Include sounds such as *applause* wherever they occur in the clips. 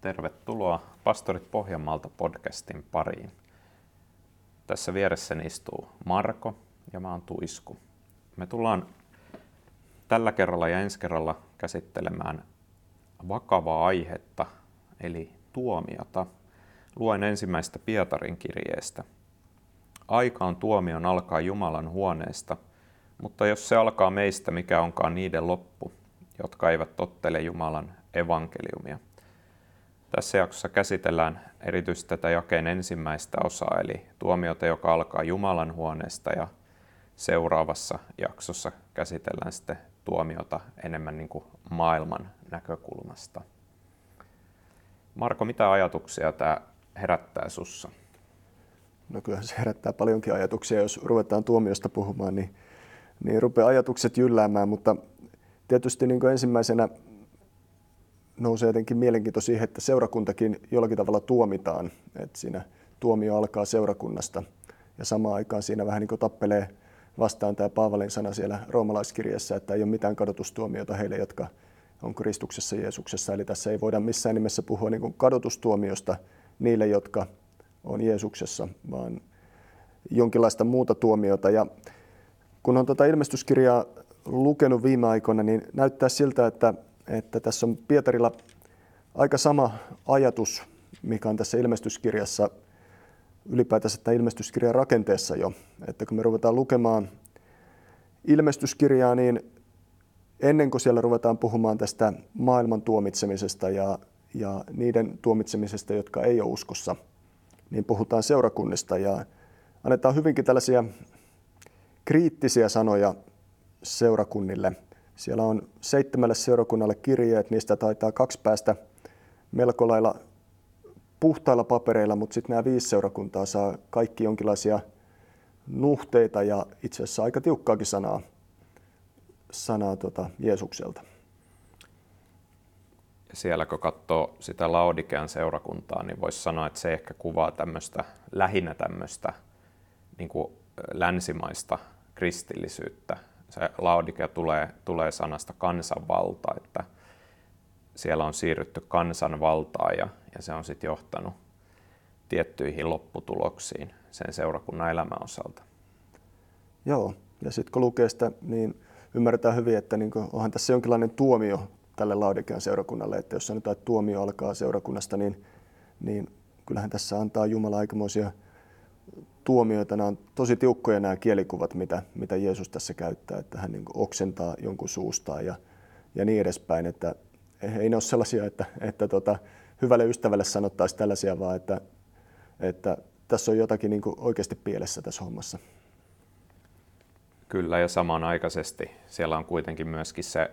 Tervetuloa Pastorit Pohjanmaalta podcastin pariin. Tässä vieressäni istuu Marko ja mä oon Tuisku. Me tullaan tällä kerralla ja ensi kerralla käsittelemään vakavaa aihetta, eli tuomiota. Luen ensimmäistä Pietarin kirjeestä. Aika on tuomion alkaa Jumalan huoneesta, mutta jos se alkaa meistä, mikä onkaan niiden loppu, jotka eivät tottele Jumalan evankeliumia. Tässä jaksossa käsitellään erityisesti tätä jakeen ensimmäistä osaa, eli tuomiota, joka alkaa Jumalan huoneesta, ja seuraavassa jaksossa käsitellään sitten tuomiota enemmän niin kuin maailman näkökulmasta. Marko, mitä ajatuksia tämä herättää sussa? No kyllähän se herättää paljonkin ajatuksia, jos ruvetaan tuomiosta puhumaan, niin, niin rupeaa ajatukset jylläämään, mutta tietysti niin ensimmäisenä nousee jotenkin mielenkiinto siihen, että seurakuntakin jollakin tavalla tuomitaan, että siinä tuomio alkaa seurakunnasta ja samaan aikaan siinä vähän niin kuin tappelee vastaan tämä Paavalin sana siellä roomalaiskirjassa, että ei ole mitään kadotustuomiota heille, jotka on Kristuksessa Jeesuksessa. Eli tässä ei voida missään nimessä puhua niin kuin kadotustuomiosta niille, jotka on Jeesuksessa, vaan jonkinlaista muuta tuomiota. Ja kun on tuota ilmestyskirjaa lukenut viime aikoina, niin näyttää siltä, että, että tässä on Pietarilla aika sama ajatus, mikä on tässä ilmestyskirjassa ylipäätänsä tämän ilmestyskirjan rakenteessa jo. Että kun me ruvetaan lukemaan ilmestyskirjaa, niin ennen kuin siellä ruvetaan puhumaan tästä maailman tuomitsemisesta ja, ja niiden tuomitsemisesta, jotka ei ole uskossa, niin puhutaan seurakunnista ja annetaan hyvinkin tällaisia kriittisiä sanoja seurakunnille. Siellä on seitsemälle seurakunnalle kirjeet, niistä taitaa kaksi päästä melko lailla puhtailla papereilla, mutta sitten nämä viisi seurakuntaa saa kaikki jonkinlaisia nuhteita ja itse asiassa aika tiukkaakin sanaa, sanaa tota Jeesukselta. Siellä kun katsoo sitä Laodikean seurakuntaa, niin voisi sanoa, että se ehkä kuvaa tämmöistä, lähinnä tämmöistä niin kuin länsimaista kristillisyyttä. Se Laodikea tulee, tulee sanasta kansanvalta, että siellä on siirrytty kansanvaltaan ja, ja se on sitten johtanut tiettyihin lopputuloksiin sen seurakunnan elämän osalta. Joo, ja sitten kun lukee sitä, niin ymmärretään hyvin, että niin kuin, onhan tässä jonkinlainen tuomio tälle Laudikean seurakunnalle, että jos sanotaan, että tuomio alkaa seurakunnasta, niin, niin kyllähän tässä antaa Jumala aikamoisia tuomioita. Nämä on tosi tiukkoja nämä kielikuvat, mitä, mitä Jeesus tässä käyttää, että hän niin oksentaa jonkun suustaan ja, ja niin edespäin. Että ei ne ole sellaisia, että, että tota, hyvälle ystävälle sanottaisiin tällaisia, vaan että, että tässä on jotakin niin oikeasti pielessä tässä hommassa. Kyllä, ja samanaikaisesti siellä on kuitenkin myöskin se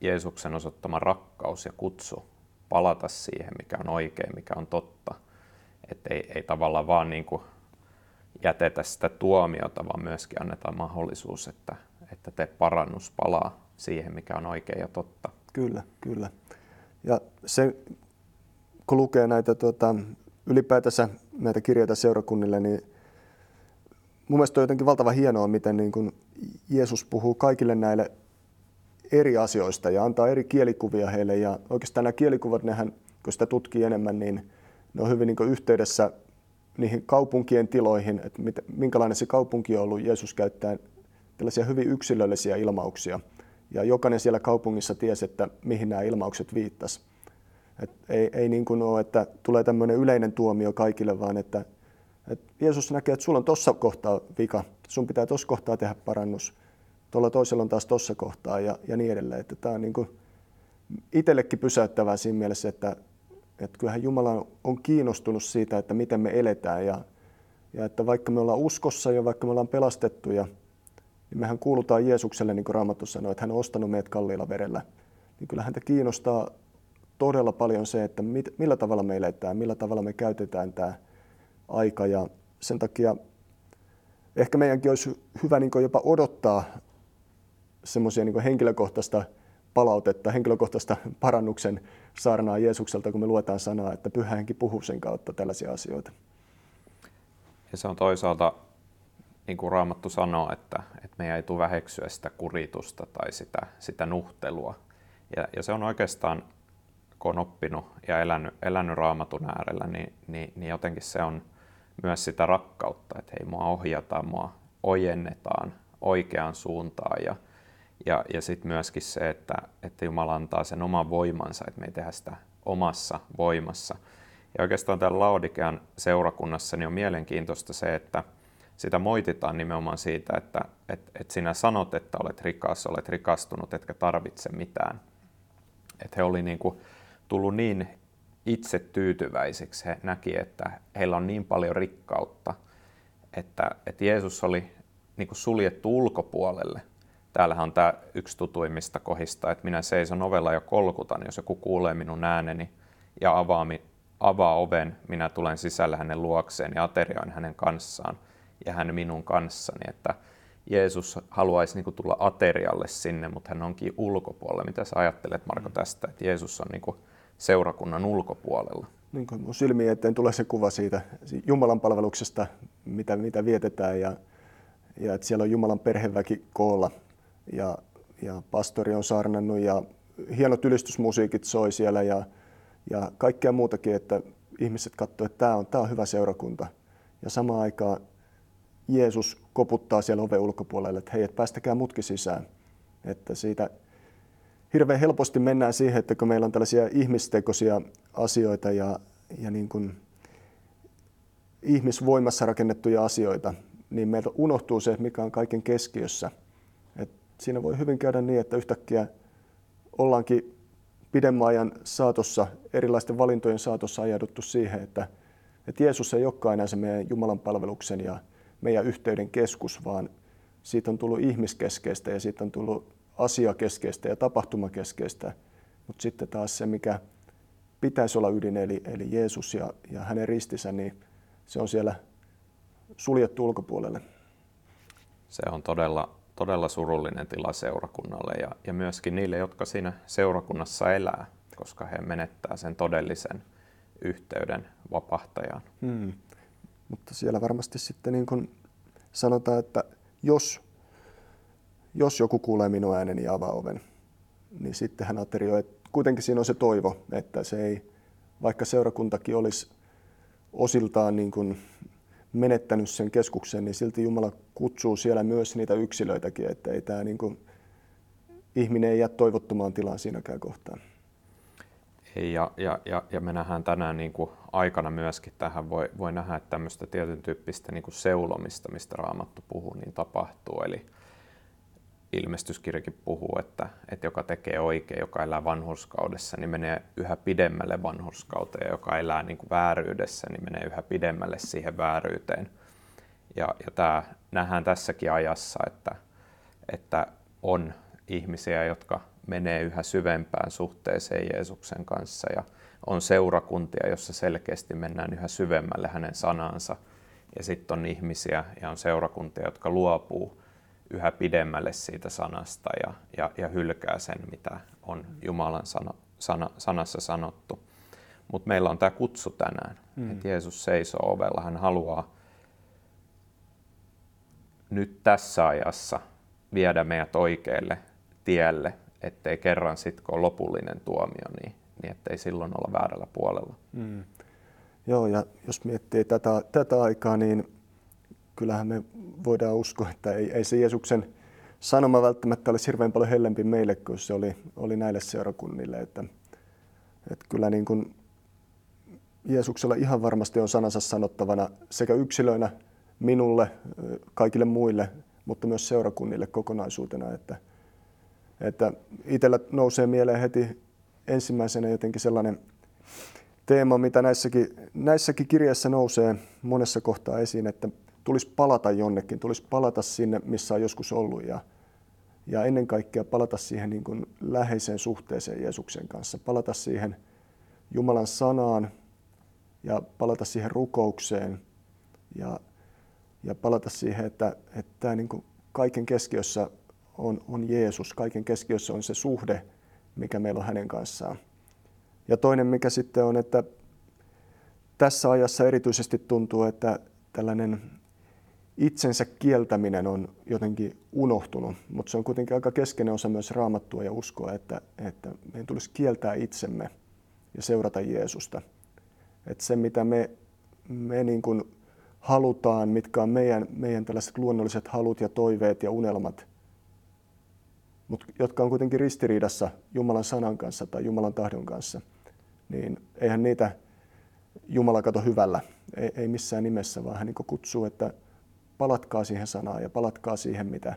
Jeesuksen osoittama rakkaus ja kutsu palata siihen, mikä on oikein, mikä on totta. Että ei, ei tavallaan vaan niin kuin jätetä sitä tuomiota, vaan myöskin annetaan mahdollisuus, että, että te parannus palaa siihen, mikä on oikein ja totta. Kyllä, kyllä. Ja se, kun lukee näitä tuota, ylipäätänsä näitä kirjoita seurakunnille, niin mun mielestä on jotenkin valtava hienoa, miten niin kuin Jeesus puhuu kaikille näille eri asioista ja antaa eri kielikuvia heille. Ja oikeastaan nämä kielikuvat, nehän, kun sitä tutkii enemmän, niin ne on hyvin niin yhteydessä niihin kaupunkien tiloihin, että minkälainen se kaupunki on ollut. Jeesus käyttää tällaisia hyvin yksilöllisiä ilmauksia. Ja jokainen siellä kaupungissa tiesi, että mihin nämä ilmaukset viittasi. Et ei, ei niin kuin ole, että tulee tämmöinen yleinen tuomio kaikille, vaan että, että Jeesus näkee, että sulla on tuossa kohtaa vika, sun pitää tuossa kohtaa tehdä parannus, tuolla toisella on taas tuossa kohtaa ja, ja niin edelleen. Että tämä on niin kuin itsellekin pysäyttävää siinä mielessä, että, että kyllähän Jumala on kiinnostunut siitä, että miten me eletään ja, ja että vaikka me ollaan uskossa ja vaikka me ollaan pelastettuja, niin mehän kuulutaan Jeesukselle, niin kuin Raamattu sanoi, että hän on ostanut meidät kalliilla verellä. Niin kyllä häntä kiinnostaa todella paljon se, että mit, millä tavalla me eletään, millä tavalla me käytetään tämä aika. Ja sen takia ehkä meidänkin olisi hyvä niin jopa odottaa semmoisia niin henkilökohtaista palautetta, henkilökohtaista parannuksen saarnaa Jeesukselta, kun me luetaan sanaa, että pyhä henki puhuu sen kautta tällaisia asioita. Ja se on toisaalta, niin kuin Raamattu sanoo, että, että meidän ei tule väheksyä sitä kuritusta tai sitä, sitä nuhtelua – Ja, ja se on oikeastaan, kun on oppinut ja elänyt, elänyt raamatun äärellä, niin, niin, niin jotenkin se on myös sitä rakkautta, että hei, mua ohjataan, mua ojennetaan oikeaan suuntaan ja, ja, ja sitten myöskin se, että, että Jumala antaa sen oman voimansa, että me ei tehdä sitä omassa voimassa. Ja oikeastaan täällä Laodikean seurakunnassa niin on mielenkiintoista se, että sitä moititaan nimenomaan siitä, että, että, että sinä sanot, että olet rikas, olet rikastunut, etkä tarvitse mitään. Että he oli niin kuin tullut niin itse tyytyväisiksi. He näki, että heillä on niin paljon rikkautta, että, että Jeesus oli niin kuin suljettu ulkopuolelle. Täällähän on tämä yksi tutuimmista kohista, että minä seison ovella ja kolkutan, jos joku kuulee minun ääneni ja avaa, avaa oven, minä tulen sisälle hänen luokseen ja aterioin hänen kanssaan ja hän minun kanssani. Että Jeesus haluaisi niin kuin tulla aterialle sinne, mutta hän onkin ulkopuolella. Mitä sä ajattelet Marko tästä, että Jeesus on niin kuin seurakunnan ulkopuolella? Niin kuin mun silmiin eteen tulee se kuva siitä Jumalan palveluksesta, mitä, mitä vietetään ja, ja että siellä on Jumalan perheväki koolla ja, ja pastori on saarnannut ja hienot ylistysmusiikit soi siellä ja, ja kaikkea muutakin, että ihmiset katsoivat, että tämä on, tämä on hyvä seurakunta. Ja samaan aikaan Jeesus koputtaa siellä oven ulkopuolelle, että hei, et päästäkää mutki sisään. Että siitä hirveän helposti mennään siihen, että kun meillä on tällaisia ihmistekoisia asioita ja, ja niin kuin ihmisvoimassa rakennettuja asioita, niin meiltä unohtuu se, mikä on kaiken keskiössä. Siinä voi hyvin käydä niin, että yhtäkkiä ollaankin pidemmän ajan saatossa, erilaisten valintojen saatossa ajauduttu siihen, että, että Jeesus ei olekaan enää se meidän Jumalan palveluksen ja meidän yhteyden keskus, vaan siitä on tullut ihmiskeskeistä ja siitä on tullut asiakeskeistä ja tapahtumakeskeistä. Mutta sitten taas se, mikä pitäisi olla ydin, eli, eli Jeesus ja, ja hänen ristinsä, niin se on siellä suljettu ulkopuolelle. Se on todella, todella surullinen tila seurakunnalle ja, ja myöskin niille, jotka siinä seurakunnassa elää, koska he menettää sen todellisen yhteyden vapahtajaan. Hmm. Mutta siellä varmasti sitten niin kuin sanotaan, että jos, jos joku kuulee minun ääneni ja avaa oven, niin sitten hän aterioi. Kuitenkin siinä on se toivo, että se ei, vaikka seurakuntakin olisi osiltaan niin kuin menettänyt sen keskuksen, niin silti Jumala kutsuu siellä myös niitä yksilöitäkin, että ei tämä niin kuin, ihminen ei jää toivottomaan tilaan siinäkään kohtaan. Ja, ja, ja, ja me nähdään tänään niin kuin aikana myöskin tähän voi, voi nähdä, että tämmöistä tietyn tyyppistä niin kuin seulomista, mistä Raamattu puhuu, niin tapahtuu. Eli ilmestyskirjakin puhuu, että, että joka tekee oikein, joka elää vanhurskaudessa, niin menee yhä pidemmälle vanhurskauteen, joka elää niin kuin vääryydessä, niin menee yhä pidemmälle siihen vääryyteen. Ja, ja tämä nähdään tässäkin ajassa, että, että on ihmisiä, jotka menee yhä syvempään suhteeseen Jeesuksen kanssa ja on seurakuntia, jossa selkeästi mennään yhä syvemmälle hänen sanansa. Ja sitten on ihmisiä ja on seurakuntia, jotka luopuu yhä pidemmälle siitä sanasta ja, ja, ja hylkää sen, mitä on Jumalan sana, sana, sanassa sanottu. Mutta meillä on tämä kutsu tänään, mm. että Jeesus seisoo ovella. Hän haluaa nyt tässä ajassa viedä meidät oikealle tielle ettei kerran sitten, kun on lopullinen tuomio, niin, niin ettei silloin olla väärällä puolella. Mm. Joo, ja jos miettii tätä, tätä aikaa, niin kyllähän me voidaan uskoa, että ei, ei se Jeesuksen sanoma välttämättä olisi hirveän paljon hellempi meille kuin se oli, oli näille seurakunnille. Että, että kyllä niin kuin Jeesuksella ihan varmasti on sanansa sanottavana sekä yksilöinä minulle, kaikille muille, mutta myös seurakunnille kokonaisuutena. Että, että itsellä nousee mieleen heti ensimmäisenä jotenkin sellainen teema, mitä näissäkin, näissäkin kirjassa nousee monessa kohtaa esiin, että tulisi palata jonnekin, tulisi palata sinne, missä on joskus ollut ja, ja ennen kaikkea palata siihen niin kuin läheiseen suhteeseen Jeesuksen kanssa, palata siihen Jumalan sanaan ja palata siihen rukoukseen ja, ja palata siihen, että, että niin kuin kaiken keskiössä on, on Jeesus. Kaiken keskiössä on se suhde, mikä meillä on hänen kanssaan. Ja toinen, mikä sitten on, että tässä ajassa erityisesti tuntuu, että tällainen itsensä kieltäminen on jotenkin unohtunut, mutta se on kuitenkin aika keskeinen osa myös raamattua ja uskoa, että, että meidän tulisi kieltää itsemme ja seurata Jeesusta. Että se, mitä me, me niin kuin halutaan, mitkä on meidän, meidän tällaiset luonnolliset halut ja toiveet ja unelmat, mutta jotka on kuitenkin ristiriidassa Jumalan sanan kanssa tai Jumalan tahdon kanssa, niin eihän niitä Jumala kato hyvällä, ei, ei missään nimessä, vaan hän niin kutsuu, että palatkaa siihen sanaan ja palatkaa siihen, mitä,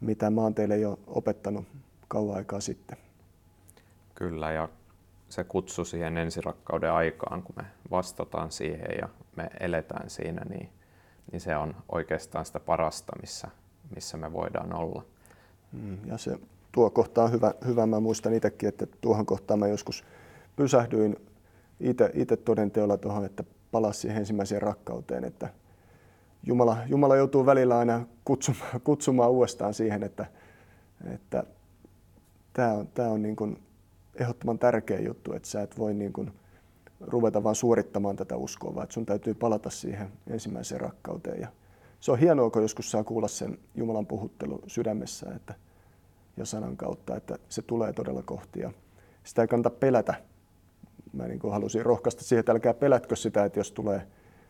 mitä mä oon teille jo opettanut kauan aikaa sitten. Kyllä, ja se kutsu siihen ensirakkauden aikaan, kun me vastataan siihen ja me eletään siinä, niin, niin se on oikeastaan sitä parasta, missä, missä me voidaan olla. Mm, ja se tuo kohta on hyvä, hyvä. Mä muistan itsekin, että tuohon kohtaan mä joskus pysähdyin itse todenteolla tuohon, että palasi siihen ensimmäiseen rakkauteen, että Jumala, Jumala joutuu välillä aina kutsumaan, *laughs* kutsumaan uudestaan siihen, että, että tämä on, tämä on niin kuin ehdottoman tärkeä juttu, että sä et voi niin kuin ruveta vaan suorittamaan tätä uskoa, vaan että sun täytyy palata siihen ensimmäiseen rakkauteen. Ja se on hienoa, kun joskus saa kuulla sen Jumalan puhuttelu sydämessä että, ja sanan kautta, että se tulee todella kohti. Ja sitä ei kannata pelätä. Mä niin kuin halusin rohkaista siihen, että älkää pelätkö sitä, että jos tulee,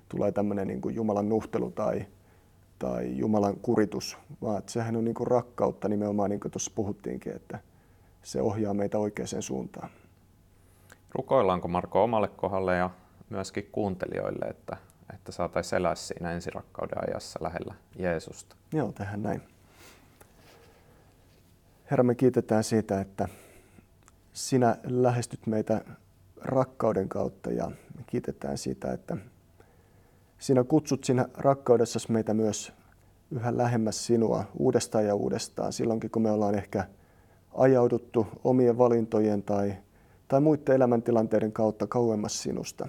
tulee tämmöinen niin kuin Jumalan nuhtelu tai, tai Jumalan kuritus, vaan että sehän on niin kuin rakkautta nimenomaan, niin kuin tuossa puhuttiinkin, että se ohjaa meitä oikeaan suuntaan. Rukoillaanko Marko omalle kohdalle ja myöskin kuuntelijoille, että, että saataisiin elää siinä ensirakkauden ajassa lähellä Jeesusta? Joo, tehdään näin. Herra, me kiitetään siitä, että sinä lähestyt meitä rakkauden kautta ja me kiitetään siitä, että sinä kutsut sinä rakkaudessasi meitä myös yhä lähemmäs sinua uudestaan ja uudestaan, silloinkin kun me ollaan ehkä ajauduttu omien valintojen tai, tai muiden elämäntilanteiden kautta kauemmas sinusta.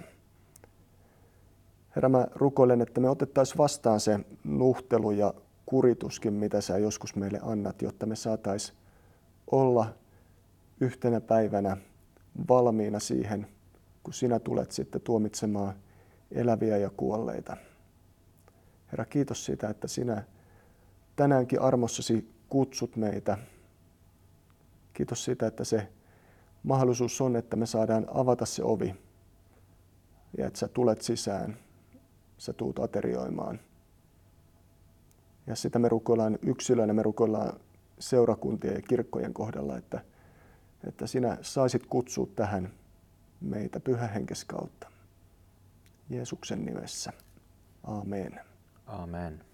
Herra, mä rukoilen, että me otettaisiin vastaan se nuhtelu ja kurituskin, mitä sä joskus meille annat, jotta me saataisiin olla yhtenä päivänä valmiina siihen, kun sinä tulet sitten tuomitsemaan eläviä ja kuolleita. Herra, kiitos siitä, että sinä tänäänkin armossasi kutsut meitä Kiitos siitä, että se mahdollisuus on, että me saadaan avata se ovi ja että sä tulet sisään, sä tuut aterioimaan. Ja sitä me rukoillaan yksilöinä, me rukoillaan seurakuntien ja kirkkojen kohdalla, että, että sinä saisit kutsua tähän meitä pyhähenkes kautta. Jeesuksen nimessä. Amen. Amen.